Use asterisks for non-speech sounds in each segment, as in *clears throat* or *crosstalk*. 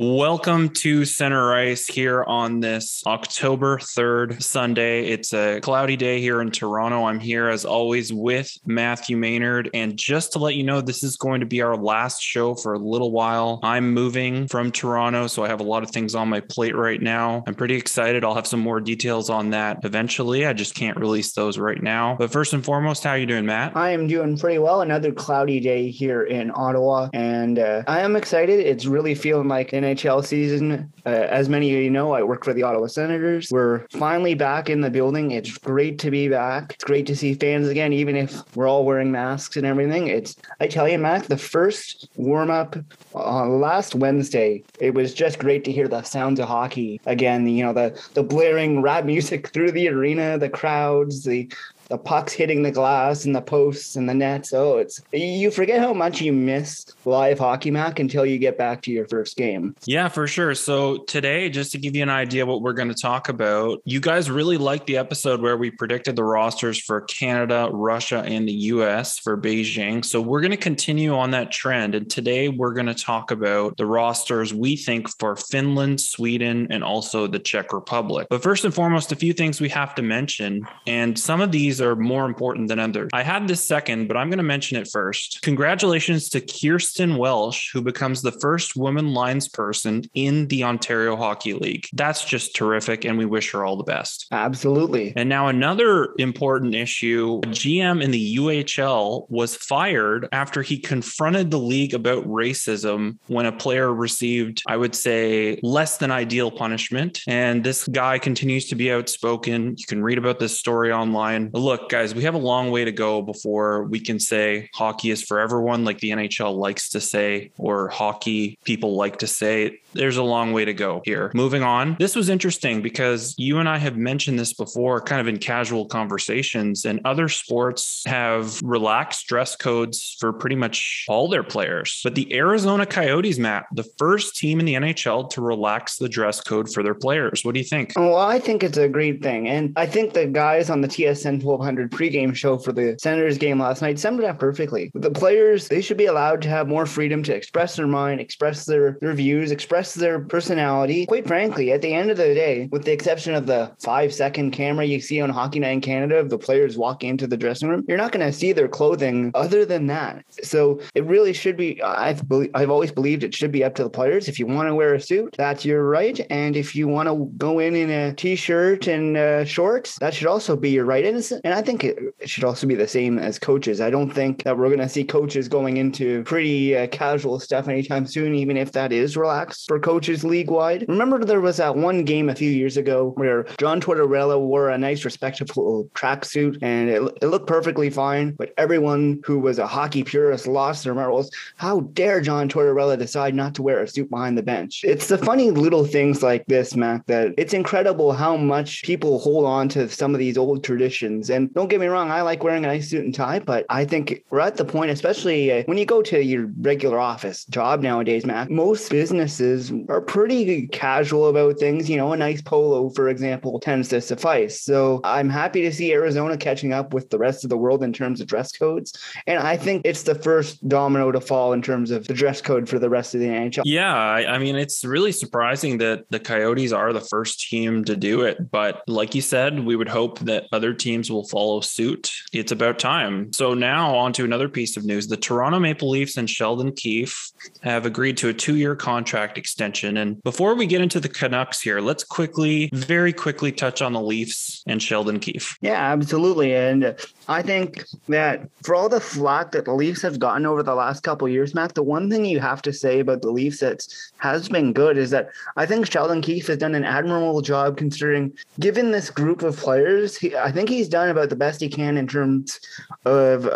Welcome to Center Ice here on this October 3rd Sunday. It's a cloudy day here in Toronto. I'm here as always with Matthew Maynard. And just to let you know, this is going to be our last show for a little while. I'm moving from Toronto, so I have a lot of things on my plate right now. I'm pretty excited. I'll have some more details on that eventually. I just can't release those right now. But first and foremost, how are you doing, Matt? I am doing pretty well. Another cloudy day here in Ottawa. And uh, I am excited. It's really feeling like an NHL season. Uh, as many of you know, I work for the Ottawa Senators. We're finally back in the building. It's great to be back. It's great to see fans again, even if we're all wearing masks and everything. It's I tell you, Mac, the first warm up on last Wednesday, it was just great to hear the sounds of hockey again. You know, the the blaring rap *laughs* music through the arena, the crowds, the the pucks hitting the glass and the posts and the nets. Oh, it's you forget how much you miss live hockey mac until you get back to your first game. Yeah, for sure. So today, just to give you an idea what we're going to talk about, you guys really liked the episode where we predicted the rosters for Canada, Russia, and the US for Beijing. So we're going to continue on that trend. And today we're going to talk about the rosters we think for Finland, Sweden, and also the Czech Republic. But first and foremost, a few things we have to mention. And some of these are more important than others. I had this second, but I'm going to mention it first. Congratulations to Kirsten Welsh, who becomes the first woman lines person in the Ontario Hockey League. That's just terrific, and we wish her all the best. Absolutely. And now, another important issue GM in the UHL was fired after he confronted the league about racism when a player received, I would say, less than ideal punishment. And this guy continues to be outspoken. You can read about this story online look, guys, we have a long way to go before we can say hockey is for everyone, like the NHL likes to say, or hockey people like to say. There's a long way to go here. Moving on. This was interesting because you and I have mentioned this before, kind of in casual conversations, and other sports have relaxed dress codes for pretty much all their players. But the Arizona Coyotes, Matt, the first team in the NHL to relax the dress code for their players. What do you think? Well, I think it's a great thing. And I think the guys on the TSN 1200 pregame show for the Senators game last night summed it up perfectly. The players, they should be allowed to have more freedom to express their mind, express their, their views, express their personality. Quite frankly, at the end of the day, with the exception of the five second camera you see on Hockey Night in Canada of the players walking into the dressing room, you're not going to see their clothing other than that. So it really should be, I've, I've always believed it should be up to the players. If you want to wear a suit, that's your right. And if you want to go in in a t shirt and uh, shorts, that should also be your right. And and I think it, should also be the same as coaches. I don't think that we're going to see coaches going into pretty uh, casual stuff anytime soon, even if that is relaxed for coaches league wide. Remember, there was that one game a few years ago where John Tortorella wore a nice, respectable tracksuit and it, it looked perfectly fine, but everyone who was a hockey purist lost their marbles. How dare John Tortorella decide not to wear a suit behind the bench? It's the funny little things like this, Mac, that it's incredible how much people hold on to some of these old traditions and don't get me wrong, I like wearing a nice suit and tie, but I think we're at the point, especially uh, when you go to your regular office job nowadays, Matt, most businesses are pretty casual about things. You know, a nice polo, for example, tends to suffice. So I'm happy to see Arizona catching up with the rest of the world in terms of dress codes. And I think it's the first domino to fall in terms of the dress code for the rest of the NHL. Yeah. I, I mean, it's really surprising that the Coyotes are the first team to do it. But like you said, we would hope that other teams will follow suit. It's about time. So now on to another piece of news. The Toronto Maple Leafs and Sheldon Keefe have agreed to a two-year contract extension. And before we get into the Canucks here, let's quickly, very quickly touch on the Leafs and Sheldon Keefe. Yeah, absolutely. And I think that for all the flack that the Leafs have gotten over the last couple years, Matt, the one thing you have to say about the Leafs that has been good is that I think Sheldon Keefe has done an admirable job considering, given this group of players, he, I think he's done about the best he can in terms of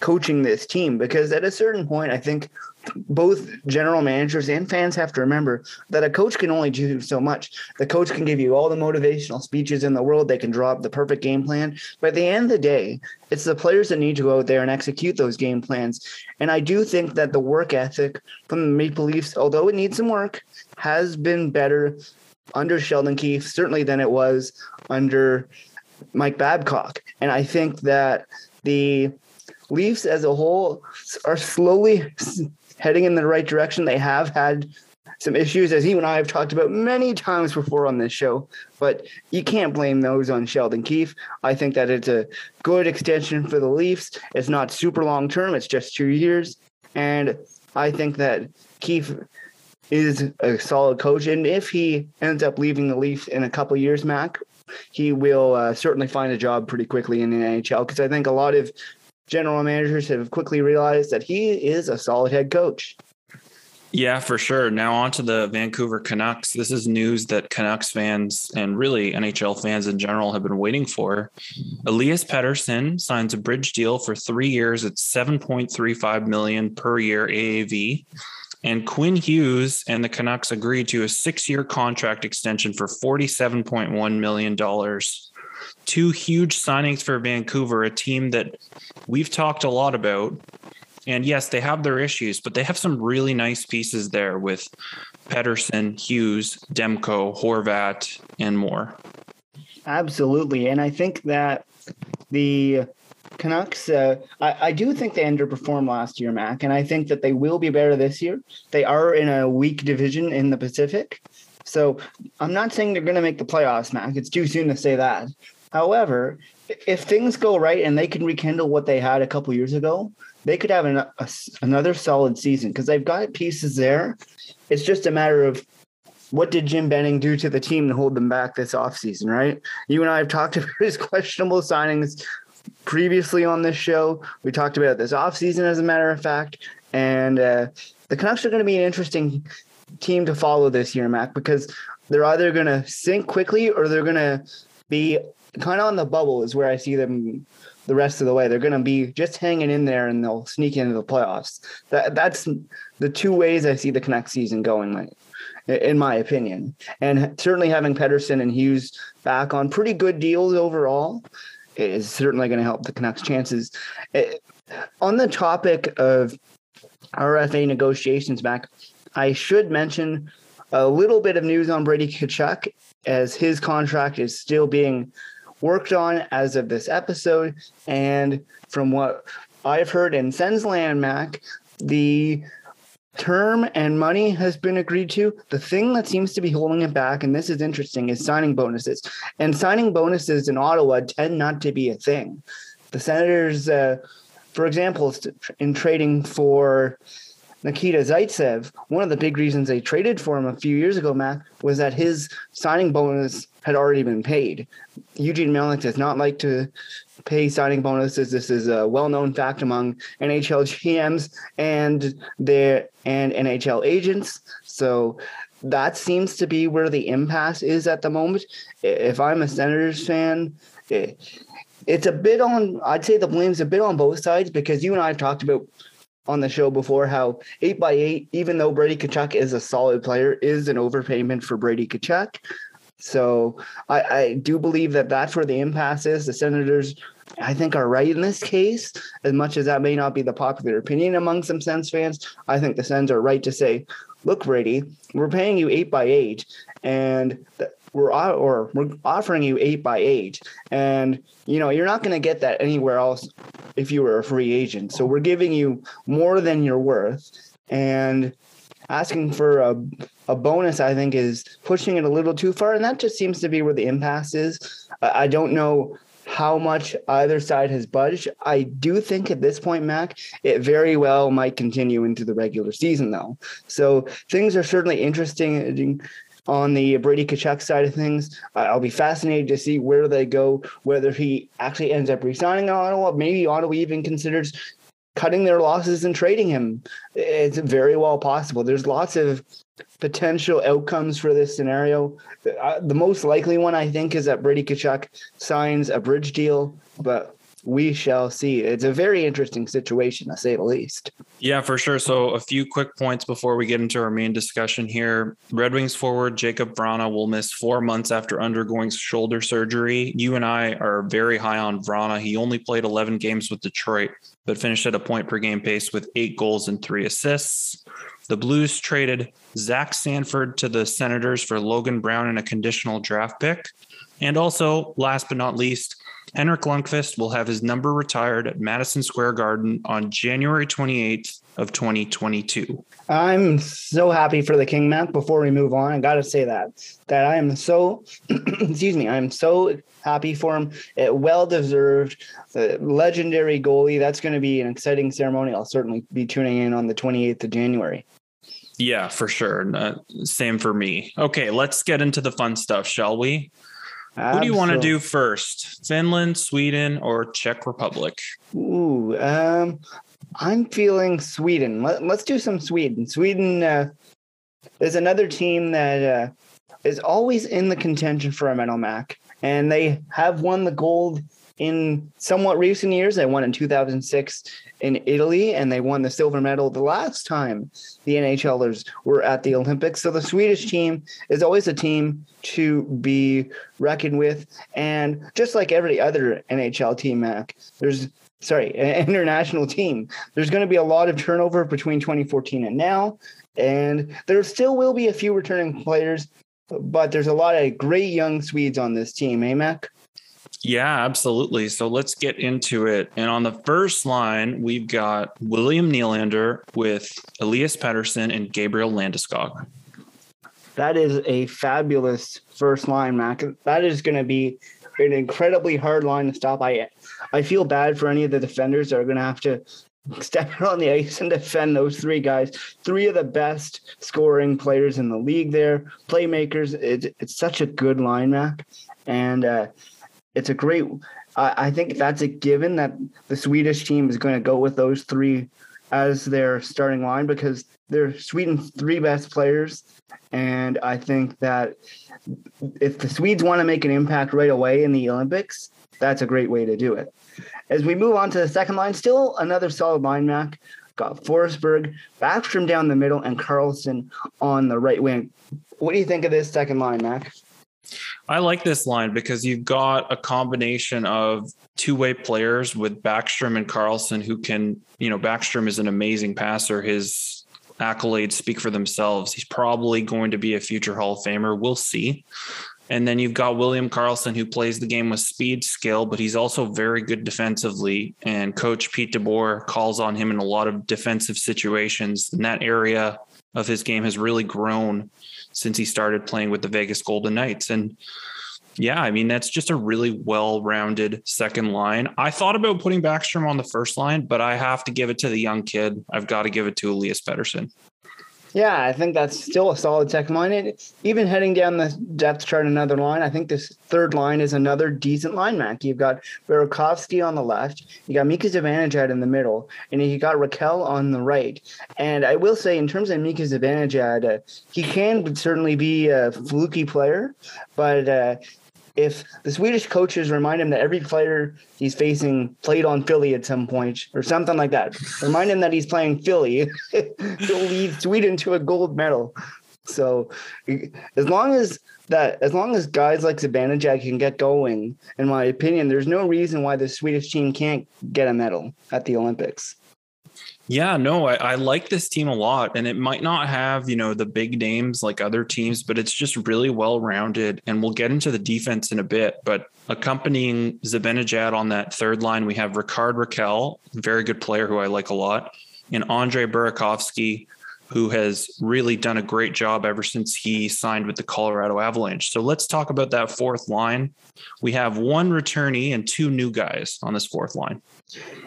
coaching this team because at a certain point, I think both general managers and fans have to remember that a coach can only do so much. The coach can give you all the motivational speeches in the world, they can draw up the perfect game plan. But at the end of the day, it's the players that need to go out there and execute those game plans. And I do think that the work ethic from the Maple Leafs, although it needs some work, has been better under Sheldon Keefe, certainly than it was under Mike Babcock. And I think that the Leafs as a whole are slowly heading in the right direction. They have had some issues, as you and I have talked about many times before on this show. But you can't blame those on Sheldon Keefe. I think that it's a good extension for the Leafs. It's not super long term; it's just two years, and I think that Keefe is a solid coach. And if he ends up leaving the Leafs in a couple years, Mac, he will uh, certainly find a job pretty quickly in the NHL because I think a lot of general managers have quickly realized that he is a solid head coach. Yeah, for sure. Now on to the Vancouver Canucks. This is news that Canucks fans and really NHL fans in general have been waiting for. Elias Pettersson signs a bridge deal for three years at 7.35 million per year AAV. And Quinn Hughes and the Canucks agreed to a six-year contract extension for $47.1 million. Two huge signings for Vancouver, a team that we've talked a lot about and yes, they have their issues, but they have some really nice pieces there with Pettersson, Hughes, Demko, Horvat, and more. Absolutely. And I think that the Canucks, uh, I, I, do think they underperformed last year, Mac, and I think that they will be better this year. They are in a weak division in the Pacific. So I'm not saying they're going to make the playoffs, Mac. It's too soon to say that. However, if things go right and they can rekindle what they had a couple years ago, they could have an, a, another solid season because they've got pieces there. It's just a matter of what did Jim Benning do to the team to hold them back this offseason, right? You and I have talked *laughs* about his questionable signings previously on this show. We talked about this offseason, as a matter of fact. And uh, the Canucks are going to be an interesting team to follow this year, Mac, because they're either going to sink quickly or they're going to be kind of on the bubble, is where I see them the rest of the way. They're going to be just hanging in there and they'll sneak into the playoffs. That that's the two ways I see the Canucks season going, in my opinion. And certainly having Pettersson and Hughes back on pretty good deals overall is certainly going to help the Canucks' chances. It, on the topic of RFA negotiations, back, I should mention a little bit of news on Brady Tkachuk as his contract is still being worked on as of this episode. And from what I've heard in Sensland Mac, the term and money has been agreed to. The thing that seems to be holding it back, and this is interesting, is signing bonuses. And signing bonuses in Ottawa tend not to be a thing. The Senators, uh, for example, in trading for Nikita Zaitsev, one of the big reasons they traded for him a few years ago, Matt, was that his signing bonus had already been paid. Eugene Melnyk does not like to pay signing bonuses. This is a well-known fact among NHL GMs *laughs* and their and NHL agents. So that seems to be where the impasse is at the moment. If I'm a Senators fan, it, it's a bit on. I'd say the blame's a bit on both sides because you and I have talked about on the show before how eight by eight, even though Brady Tkachuk is a solid player, is an overpayment for Brady Tkachuk. So I, I do believe that that's where the impasse is. The Senators, I think, are right in this case. As much as that may not be the popular opinion among some Sens fans, I think the Sens are right to say, "Look, Brady, we're paying you eight by eight, and we're or we're offering you eight by eight, and you know you're not going to get that anywhere else if you were a free agent. So we're giving you more than you're worth, and asking for a, a bonus, I think, is pushing it a little too far. And that just seems to be where the impasse is. I, I don't know how much either side has budged. I do think at this point, Mac, it very well might continue into the regular season, though. So things are certainly interesting on the Brady Tkachuk side of things. I'll be fascinated to see where they go, whether he actually ends up resigning Ottawa. Maybe Ottawa even considers cutting their losses and trading him. It's very well possible. There's lots of potential outcomes for this scenario. Uh, the most likely one, I think, is that Brady Tkachuk signs a bridge deal, but we shall see. It's a very interesting situation, to say the least. Yeah, for sure. So, a few quick points before we get into our main discussion here. Red Wings forward Jacob Vrana will miss four months after undergoing shoulder surgery. You and I are very high on Vrana. He only played 11 games with Detroit, but finished at a point per game pace with eight goals and three assists. The Blues traded Zach Sanford to the Senators for Logan Brown and a conditional draft pick. And also, last but not least, Henrik Lundqvist will have his number retired at Madison Square Garden on January 28th of 2022. I'm so happy for the King Mac. Before we move on, I got to say that that I am so *clears throat* excuse me, I'm so happy for him. It well deserved. The legendary goalie. That's going to be an exciting ceremony. I'll certainly be tuning in on the 28th of January. Yeah, for sure. Uh, same for me. Okay, let's get into the fun stuff, shall we? Absolutely. Who do you want to do first? Finland, Sweden, or Czech Republic? Ooh, um, I'm feeling Sweden. Let, us do some Sweden. Sweden uh, is another team that uh, is always in the contention for a medal mac, and they have won the gold in somewhat recent years. They won in 2006 in Italy, and they won the silver medal the last time the NHLers were at the Olympics. So the Swedish team is always a team to be reckoned with. And just like every other NHL team, Mac, there's sorry, *laughs* international team. There's going to be a lot of turnover between 2014 and now. And there still will be a few returning players, but there's a lot of great young Swedes on this team, eh, Mac? Yeah, absolutely. So let's get into it. And on the first line, we've got William Nylander with Elias Pettersson and Gabriel Landeskog. That is a fabulous first line, Mac. That is going to be an incredibly hard line to stop. I I feel bad for any of the defenders that are going to have to step *laughs* on the ice and defend those three guys. Three of the best scoring players in the league there, playmakers. It, it's such a good line, Mac. And uh, it's a great, I, I think that's a given that the Swedish team is going to go with those three as their starting line because they're Sweden's three best players. And I think that if the Swedes want to make an impact right away in the Olympics, that's a great way to do it. As we move on to the second line, still another solid line, Mac. Got Forsberg, Backstrom down the middle, and Karlsson on the right wing. What do you think of this second line, Mac? I like this line because you've got a combination of two way players with Backstrom and Karlsson who can, you know, Backstrom is an amazing passer. His accolades speak for themselves. He's probably going to be a future Hall of Famer. We'll see. And then you've got William Karlsson, who plays the game with speed, skill, but he's also very good defensively. And coach Pete DeBoer calls on him in a lot of defensive situations. in that area of his game has really grown since he started playing with the Vegas Golden Knights. And yeah, I mean, that's just a really well rounded second line. I thought about putting Backstrom on the first line, but I have to give it to the young kid. I've got to give it to Elias Pettersson. Yeah, I think that's still a solid second line. It, even heading down the depth chart, another line. I think this third line is another decent line, Mac. You've got Burakovsky on the left, you got Mika Zibanejad in the middle, and you got Rakell on the right. And I will say, in terms of Mika Zibanejad, uh, he can certainly be a fluky player, but uh, if the Swedish coaches remind him that every player he's facing played on Philly at some point or something like that, remind him that he's playing Philly, *laughs* he'll lead Sweden to a gold medal. So as long as that, as long as guys like Zibanejad can get going, in my opinion, there's no reason why the Swedish team can't get a medal at the Olympics. Yeah, no, I, I, like this team a lot. And it might not have, you know, the big names like other teams, but it's just really well rounded. And we'll get into the defense in a bit. But accompanying Zibanejad on that third line, we have Rickard Rakell, very good player who I like a lot, and Andre Burakovsky, who has really done a great job ever since he signed with the Colorado Avalanche. So let's talk about that fourth line. We have one returnee and two new guys on this fourth line.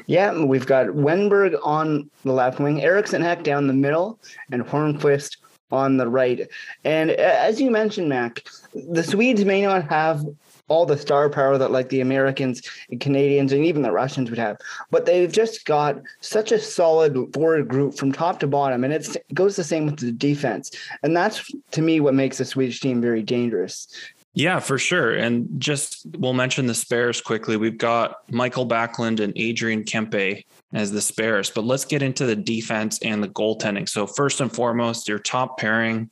Yeah, we've got Wennberg on the left wing, Eriksson Ek down the middle, and Hornqvist on the right. And uh, as you mentioned, Mac, the Swedes may not have all the star power that like the Americans and Canadians and even the Russians would have. But they've just got such a solid forward group from top to bottom. And it goes the same with the defense. And that's to me what makes the Swedish team very dangerous. Yeah, for sure. And just we'll mention the spares quickly. We've got Mikael Backlund and Adrian Kempe as the spares, but let's get into the defense and the goaltending. So first and foremost, your top pairing.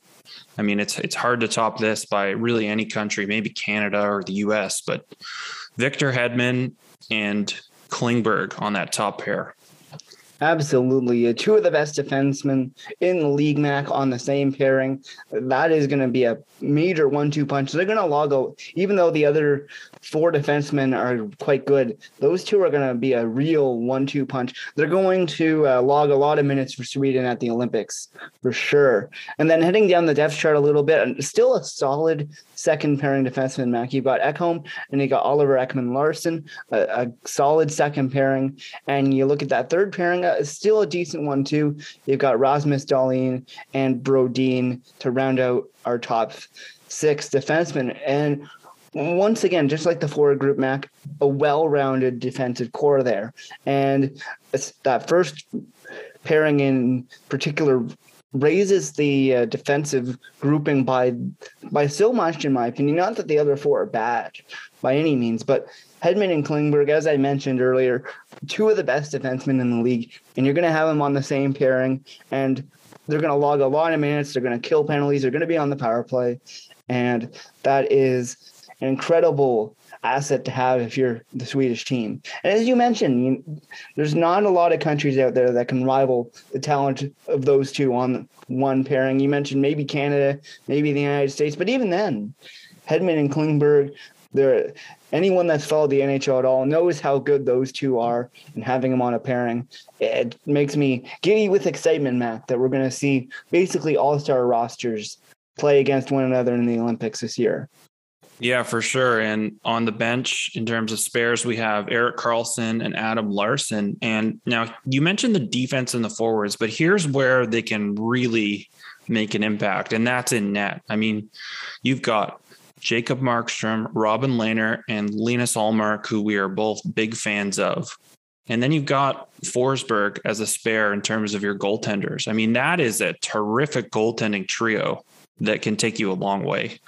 I mean, it's it's hard to top this by really any country, maybe Canada or the US, but Victor Hedman and Klingberg on that top pair. Absolutely. Two of the best defensemen in the league, Mac, on the same pairing. That is going to be a major one two punch. They're going to log out, even though the other four defensemen are quite good, those two are going to be a real one two punch. They're going to uh, log a lot of minutes for Sweden at the Olympics for sure. And then heading down the depth chart a little bit, still a solid second pairing defenseman, Mac. You've got Ekholm and you got Oliver Ekman Larsson, a, a, solid second pairing. And you look at that third pairing, uh, still a decent one too. You've got Rasmus Dahlin and Brodin to round out our top six defensemen. And once again, just like the forward group, Mac, a well-rounded defensive core there. And that first pairing in particular raises the uh, defensive grouping by by so much, in my opinion. Not that the other four are bad by any means, but Hedman and Klingberg, as I mentioned earlier, two of the best defensemen in the league, and you're going to have them on the same pairing, and they're going to log a lot of minutes. They're going to kill penalties. They're going to be on the power play, and that is an incredible asset to have if you're the Swedish team. And as you mentioned, you, there's not a lot of countries out there that can rival the talent of those two on one pairing. You mentioned maybe Canada, maybe the United States, but even then, Hedman and Klingberg, there anyone that's followed the NHL at all knows how good those two are and having them on a pairing. It makes me giddy with excitement, Matt, that we're going to see basically all-star rosters play against one another in the Olympics this year. Yeah, for sure. And on the bench, in terms of spares, we have Erik Karlsson and Adam Larsson And now you mentioned the defense and the forwards, but here's where they can really make an impact, and that's in net. I mean, you've got Jacob Markstrom, Robin Lehner, and Linus Ullmark, who we are both big fans of. And then you've got Forsberg as a spare in terms of your goaltenders. I mean, that is a terrific goaltending trio that can take you a long way.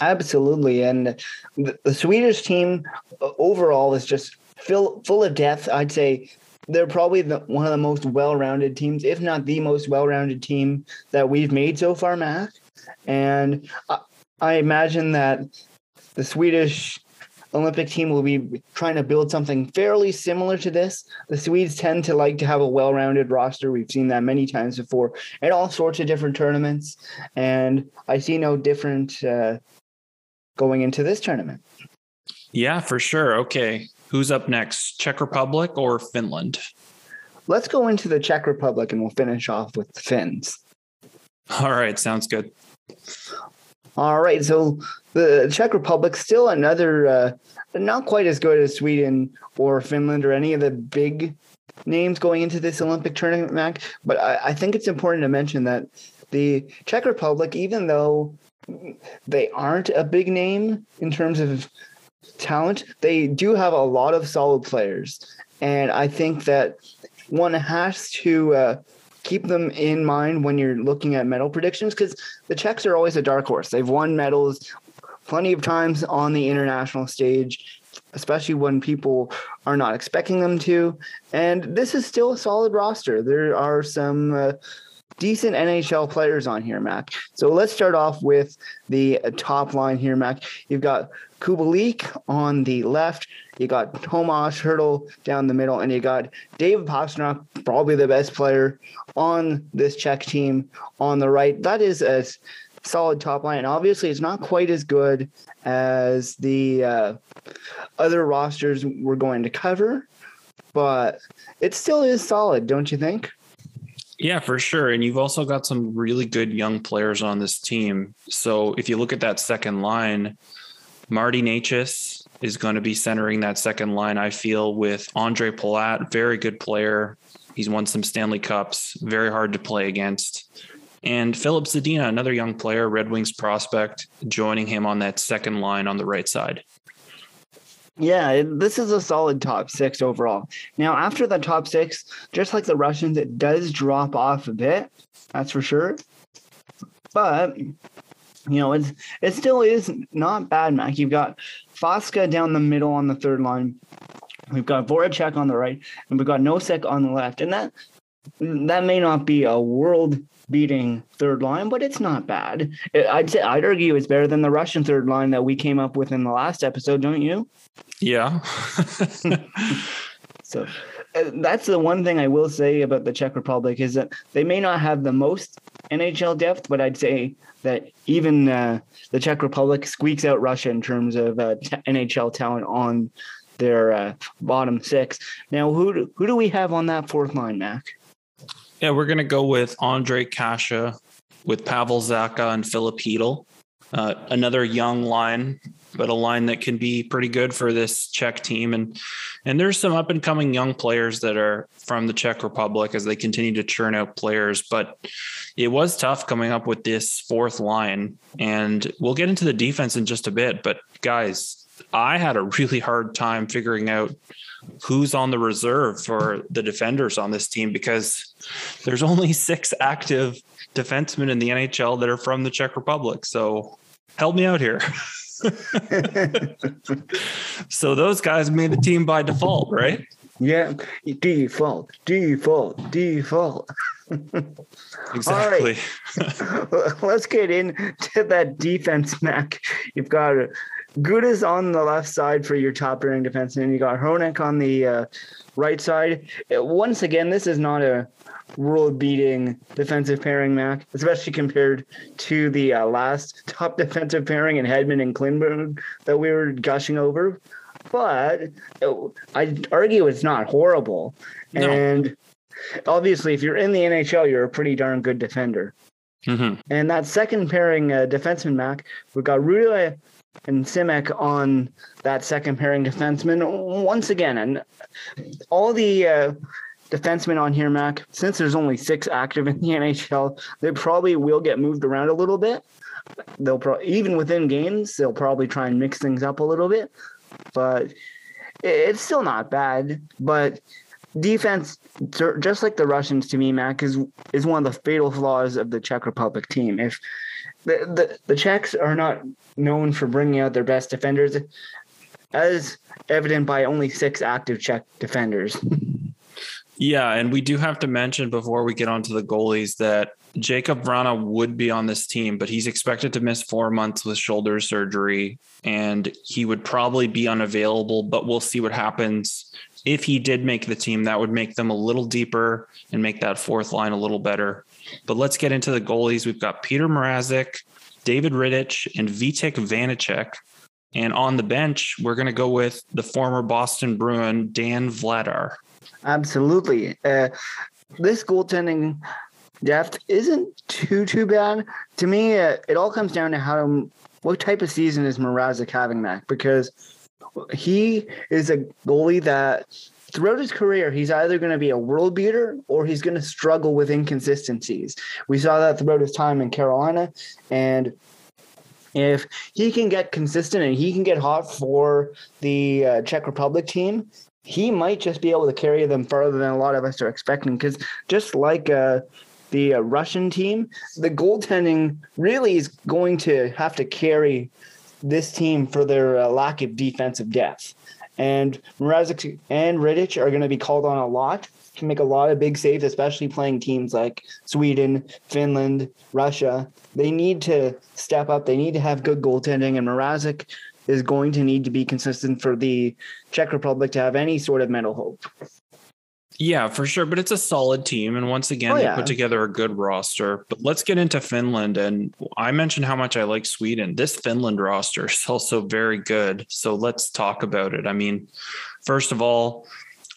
Absolutely. And the, Swedish team overall is just full, full of depth. I'd say they're probably the, one of the most well-rounded teams, if not the most well-rounded team that we've made so far, Matt. And I, imagine that the Swedish Olympic team will be trying to build something fairly similar to this. The Swedes tend to like to have a well rounded roster. We've seen that many times before in all sorts of different tournaments. And I see no different uh, going into this tournament. Yeah, for sure. Okay. Who's up next? Czech Republic or Finland? Let's go into the Czech Republic and we'll finish off with the Finns. All right. Sounds good. All right. So the Czech Republic, still another, uh, not quite as good as Sweden or Finland or any of the big names going into this Olympic tournament, Mac. But I, I think it's important to mention that the Czech Republic, even though they aren't a big name in terms of talent, they do have a lot of solid players. And I think that one has to uh, keep them in mind when you're looking at medal predictions because the Czechs are always a dark horse. They've won medals plenty of times on the international stage, especially when people are not expecting them to. And this is still a solid roster. There are some uh, decent NHL players on here, Mac. So let's start off with the top line here, Mac. You've got Kubalik on the left. You got Tomas Hertl down the middle, and you got David Pastrnak, probably the best player on this Czech team on the right. That is a solid top line. Obviously, it's not quite as good as the uh, other rosters we're going to cover, but it still is solid, don't you think? Yeah, for sure. And you've also got some really good young players on this team. So if you look at that second line, Marty Necas is going to be centering that second line, I feel, with Andre Palat, very good player. He's won some Stanley Cups, very hard to play against. And Filip Zadina, another young player, Red Wings prospect, joining him on that second line on the right side. Yeah, this is a solid top six overall. Now, after the top six, just like the Russians, it does drop off a bit. That's for sure. But you know, it's it still is not bad, Mac. You've got Faksa down the middle on the third line. We've got Voracek on the right, and we've got Nosek on the left. And that that may not be a world beating third line, but it's not bad. I'd say I'd argue it's better than the Russian third line that we came up with in the last episode, don't you? Yeah. *laughs* so uh, that's the one thing I will say about the Czech Republic is that they may not have the most NHL depth, but I'd say that even uh, the Czech Republic squeaks out Russia in terms of uh, NHL talent on their uh, bottom six. Now, who do, who do we have on that fourth line, Mac? Yeah, we're going to go with Ondrej Kase, with Pavel Zacha and Filip Chytil. Uh, another young line, but a line that can be pretty good for this Czech team. And and there's some up and coming young players that are from the Czech Republic as they continue to churn out players. But it was tough coming up with this fourth line. And we'll get into the defense in just a bit. But guys, I had a *laughs* really hard time figuring out who's on the reserve for the defenders on this team because there's only six active defensemen in the NHL that are from the Czech Republic. So help me out here. *laughs* so those guys made the team by default, right? Yeah, default, default, default. *laughs* exactly. *laughs* Let's get into that defense, Mac. You've got Gudas on the left side for your top pairing defenseman. You got Hronek on the uh, right side. Once again, this is not a world beating defensive pairing, Mac, especially compared to the uh, last *laughs* top defensive pairing in Hedman and Klingberg that we were gushing over. But uh, I'd argue it's not horrible. No. And obviously, if you're in the NHL, you're a pretty darn good defender. Mm-hmm. And that second pairing uh, defenseman, Mac, we've got Rutta and Simek on that second pairing defenseman once again. And all the uh, defensemen on here, Mac, since there's only six active in the *laughs* NHL, they probably will get moved around a little bit. They'll probably, even within games, they'll probably try and mix things up a little bit, but it's still not bad. But defense, just like the Russians, to me, Mac, is is one of the fatal flaws of the Czech Republic team. If the, the, Czechs are not known for bringing out their best defenders, as evident by only six active Czech defenders. Yeah, and we do have to mention before we get onto the goalies that Jacob Vrana would be on this team, but he's expected to miss four months with shoulder surgery, and he would probably be unavailable. But we'll see what happens. If he did make the team, that would make them a little deeper and make that fourth line a little better. But let's get into the goalies. We've got Peter Mrazek, David Rittich, and Vitek Vanacek. And on the bench, we're going to go with the former Boston Bruin, Dan Vladar. Absolutely. Uh, this goaltending depth isn't too too bad to me. Uh, it all comes down to how what type of season is Mrazek having, Mac? Because he is a goalie that throughout his career, he's either going to be a world beater or he's going to struggle with inconsistencies. We saw that throughout his time in Carolina, and if he can get consistent and he can get hot for the uh, Czech Republic team, he might just be able to carry them further than a lot of us are expecting. Because just like uh, the uh, Russian team, the goaltending really is going to have to carry this team for their uh, lack of defensive depth. And Mrazek and Rittich are going to be called on a lot to make a lot of big saves, especially playing teams like Sweden, Finland, Russia. They need to step up. They need to have good goaltending. And Mrazek is going to need to be consistent for the Czech Republic to have any sort of medal hope. Yeah, for sure. But it's a solid team. And once again, oh, yeah. they put together a good roster. But let's get into Finland. And I mentioned how much I like Sweden. This Finland roster is *laughs* also very good. So let's talk about it. I mean, first of all,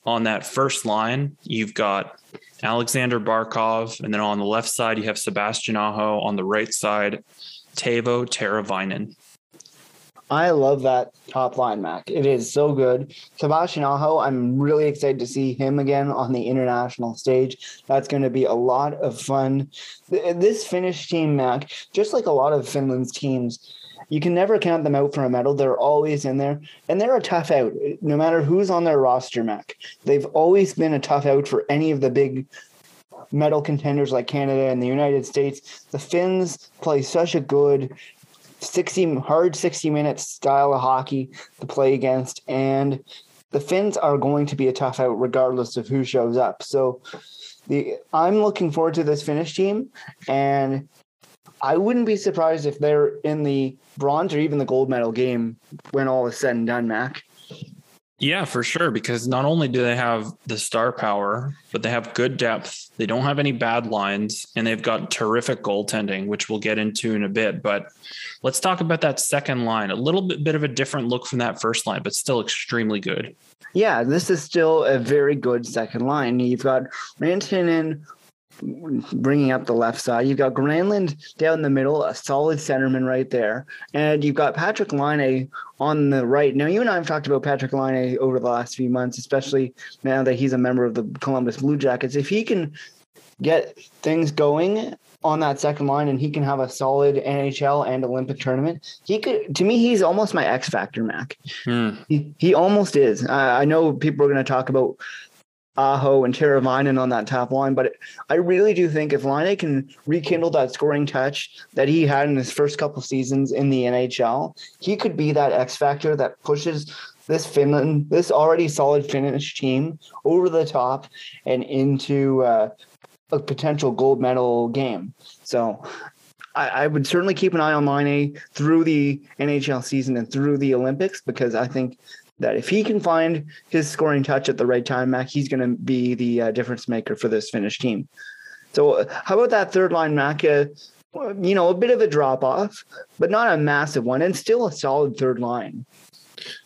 on that first line, you've got Alexander Barkov. And then on the left side, you have Sebastian Aho. On the right side, Teuvo Teravainen. I love that top line, Mac. It is so good. Sebastian Aho, I'm really excited to see him again on the international stage. That's going to be a lot of fun. This Finnish team, Mac, just like a lot of Finland's teams, you can never count them out for a medal. They're always in there, and they're a tough out, no matter who's on their roster, Mac. They've always been a tough out for any of the big medal contenders like Canada and the United States. The Finns play such a good 60 hard 60 minutes style of hockey to play against and the Finns are going to be a tough out regardless of who shows up. So the I'm looking forward to this Finnish team and I wouldn't be surprised if they're in the bronze or even the gold medal game when all is said and done, Mac. Yeah, for sure. Because not only do they have the star power, but they have good depth. They don't have any bad lines, and they've got terrific goaltending, which we'll get into in a bit. But let's talk about that second line. A little bit, bit of a different look from that first line, but still extremely good. Yeah, this is still a very good second line. You've got Rantanen bringing up the left side. You've got Granlund down the middle, a solid centerman right there. And you've got Patrik Laine on the right. Now, you and I have talked about Patrik Laine over the last few months, especially now that he's a member of the Columbus Blue Jackets. If he can get things going on that second line and he can have a solid NHL and Olympic tournament, he could, to me, he's almost my X factor, Mac. Hmm. He, he almost is. I know people are going to talk about Aho and Teravainen on that top line. But I really do think if Laine can rekindle that scoring touch that he had in his first couple seasons in the NHL, he could be that X factor that pushes this Finland, this already solid Finnish team over the top and into uh, a potential gold medal game. So I, I, would certainly keep an eye on Laine through the NHL season and through the Olympics because I think that if he can find his scoring touch at the right time, Mac, he's going to be the uh, difference maker for this Finnish team. So, uh, how about that third line, Mac? Uh, you know, a bit of a drop off, but not a massive one, and still a solid third line.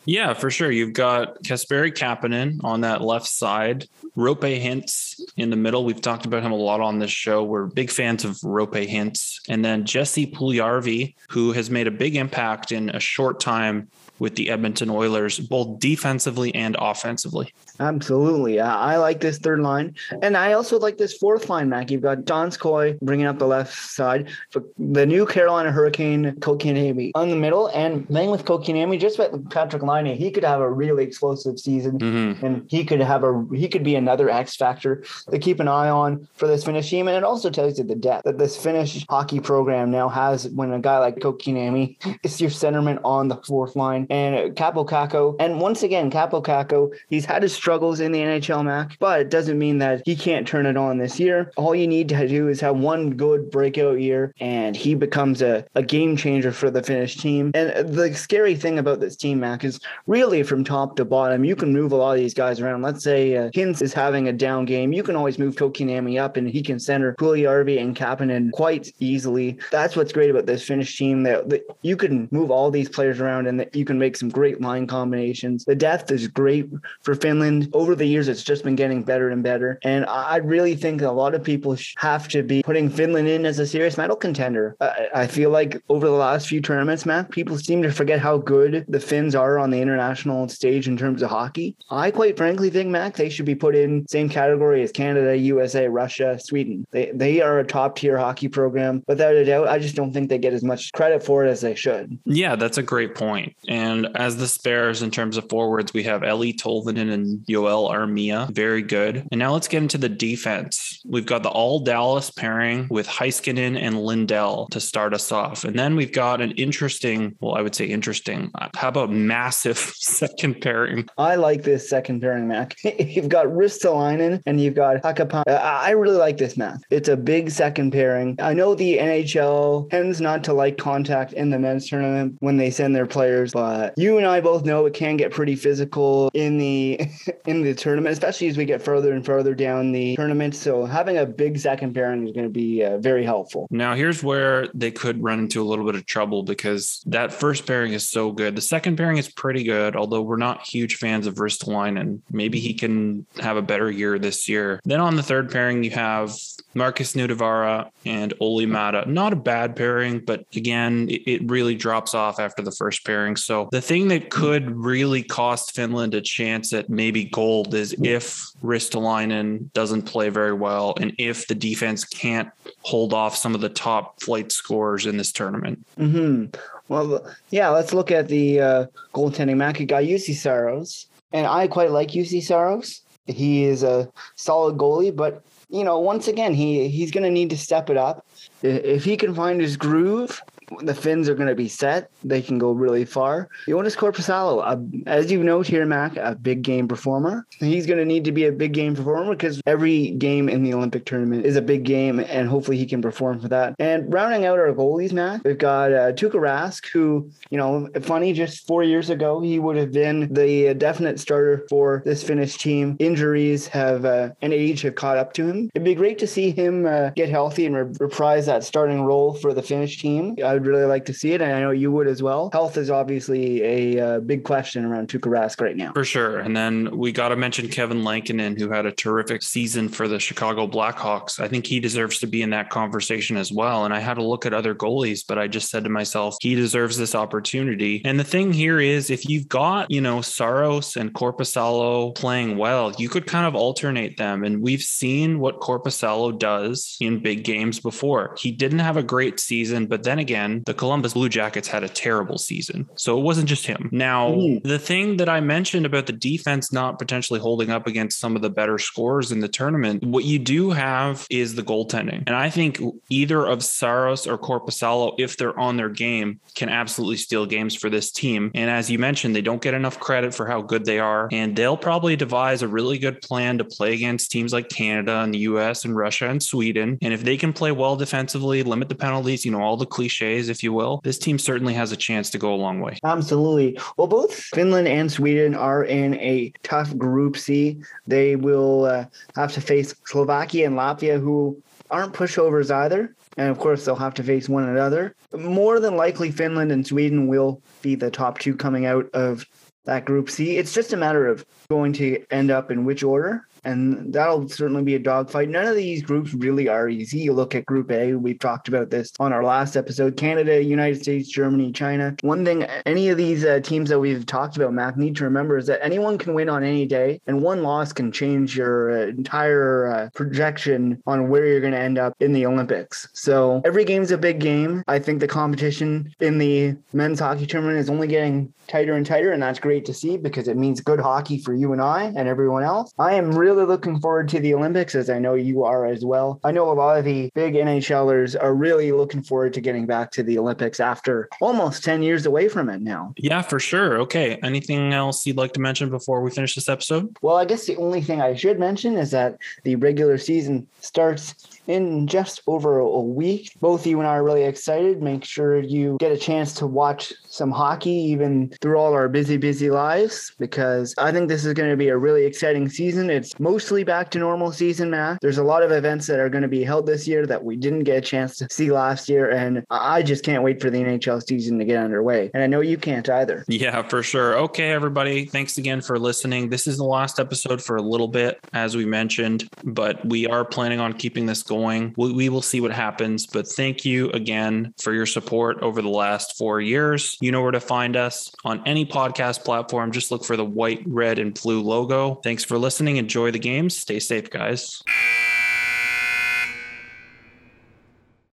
Yeah, for sure. You've got Kasperi Kapanen on that left side, Roope Hintz in the middle. We've talked about him a lot on this show. We're big fans of Roope Hintz. And then Jesse Puljujarvi, who has made a big impact in a short time with the Edmonton Oilers, both defensively and offensively. Absolutely. I like this third line. And I also like this fourth line, Mac. You've got Donskoi bringing up the left side. For the new Carolina Hurricane, Kotkaniemi on the middle. And playing with Kotkaniemi, just like Patrik Laine, he could have a really explosive season. Mm-hmm. And he could have a he could be another X factor to keep an eye on for this Finnish team. And it also tells you the depth that this Finnish hockey program now has when a guy like Kotkaniemi is your centerman on the fourth line. And Kaapo Kakko. And once again, Kaapo Kakko, he's had his struggles in the NHL Mac, but it doesn't mean that he can't turn it on this year. All you need to do is have one good breakout year and he becomes a, a game changer for the Finnish team. And the scary thing about this team, Mac, is really from top to bottom, you can move a lot of these guys around. Let's say uh, Hintz is having a down game. You can always move Kotkaniemi up and he can center Puljujarvi and Kapanen quite easily. That's what's great about this Finnish team that, that you can move all these players around and that you can make some great line combinations. The depth is great for Finland and over the years, it's just been getting better and better. And I really think a lot of people have to be putting Finland in as a serious medal contender. I feel like over the last few tournaments, Matt, people seem to forget how good the Finns are on the international stage in terms of hockey. I quite frankly think, Mac, they should be put in same category as Canada, USA, Russia, Sweden. They they are a top tier hockey program. Without a doubt, I just don't think they get as much credit for it as they should. Yeah, that's a great point. And as the spares in terms of forwards, we have Eeli Tolvanen and Joel Armia. Very good. And now let's get into the defense. We've got the all Dallas pairing with Heiskanen and Lindell to start us off. And then we've got an interesting, well, I would say interesting. How about massive *laughs* second pairing? I like this second pairing, Mac. *laughs* you've got Ristolainen and you've got Hakanpaa. Uh, I really like this, Mac. It's a big second pairing. I know the NHL tends not to like contact in the men's tournament when they send their players, but you and I both know it can get pretty physical in the *laughs* in the tournament, especially as we get further and further down the tournament. So having a big second pairing is going to be uh, very helpful. Now, here's where they could run into a little bit of trouble because that first pairing is so good. The second pairing is pretty good, although we're not huge fans of Ristolainen. Maybe he can have a better year this year. Then on the third pairing, you have Markus Nutivaara and Olli Maatta. Not a bad pairing, but again, it, it really drops off after the first pairing. So the thing that could really cost Finland a chance at maybe gold is if Ristolainen doesn't play very well and if the defense can't hold off some of the top flight scores in this tournament. Mm-hmm. Well, yeah, let's look at the uh, goaltending. Mackey got Juuse Saros, and I quite like Juuse Saros. He is a solid goalie, but you know, once again, he he's going to need to step it up. If he can find his groove, the Finns are going to be set. They can go really far. Joonas Korpisalo, uh, as you note here, Mac, a big game performer. He's going to need to be a big game performer because every game in the Olympic tournament is a big game, and hopefully he can perform for that. And rounding out our goalies, Mac, we've got uh, Tuukka Rask, who, you know, funny, just four years ago, he would have been the definite starter for this Finnish team. Injuries have uh, and age have caught up to him. It'd be great to see him uh, get healthy and re- reprise that starting role for the Finnish team. I'd really like to see it, and I know you would as well. Health is obviously a uh, big question around Tuukka Rask right now. For sure. And then we got to mention Kevin Lankinen, who had a terrific season for the Chicago Blackhawks. I think he deserves to be in that conversation as well. And I had to look at other goalies, but I just said to myself, he deserves this opportunity. And the thing here is, if you've got, you know, Saros and Korpisalo playing well, you could kind of alternate them. And we've seen what Korpisalo does in big games before. He didn't have a great season, but then again, the Columbus Blue Jackets had a terrible season. So it wasn't just him. Now, mm-hmm. the thing that I mentioned about the defense not potentially holding up against some of the better scores in the tournament, what you do have is the goaltending. And I think either of Saros or Korpisalo, if they're on their game, can absolutely steal games for this team. And as you mentioned, they don't get enough credit for how good they are. And they'll probably devise a really good plan to play against teams like Canada and the US and Russia and Sweden. And if they can play well defensively, limit the penalties, you know, all the cliches, if you will, this team certainly has a chance to go a long way. Absolutely. Well, both Finland and Sweden are in a tough Group C. They will uh, have to face Slovakia and Latvia, who aren't pushovers either. And of course, they'll have to face one another. More than likely, Finland and Sweden will be the top two coming out of that Group C. It's just a matter of going to end up in which order and that'll certainly be a dogfight. None of these groups really are easy. You look at Group A, we've talked about this on our last episode Canada, United States, Germany, China. One thing any of these uh, teams that we've talked about, Mac, need to remember is that anyone can win on any day, and one loss can change your uh, entire uh, projection on where you're going to end up in the Olympics. So every game's a big game. I think the competition in the men's hockey tournament is only getting tighter and tighter, and that's great to see because it means good hockey for you and I and everyone else. I am really really looking forward to the Olympics, as I know you are as well. I know a lot of the big NHLers are really looking forward to getting back to the Olympics after almost 10 years away from it now. Yeah, for sure. Okay. Anything else you'd like to mention before we finish this episode? Well, I guess the only thing I should mention is that the regular season starts in just over a week. Both you and I are really excited. Make sure you get a chance to watch some hockey even through all our busy, busy lives because I think this is going to be a really exciting season. It's mostly back to normal season, Matt. There's a lot of events that are going to be held this year that we didn't get a chance to see last year. And I just can't wait for the NHL season to get underway. And I know you can't either. Yeah, for sure. Okay, everybody. Thanks again for listening. This is the last episode for a little bit, as we mentioned, but we are planning on keeping this going. We, we will see what happens. But thank you again for your support over the last four years. You know where to find us on any podcast platform. Just look for the white, red, and blue logo. Thanks for listening. Enjoy the games. Stay safe, guys.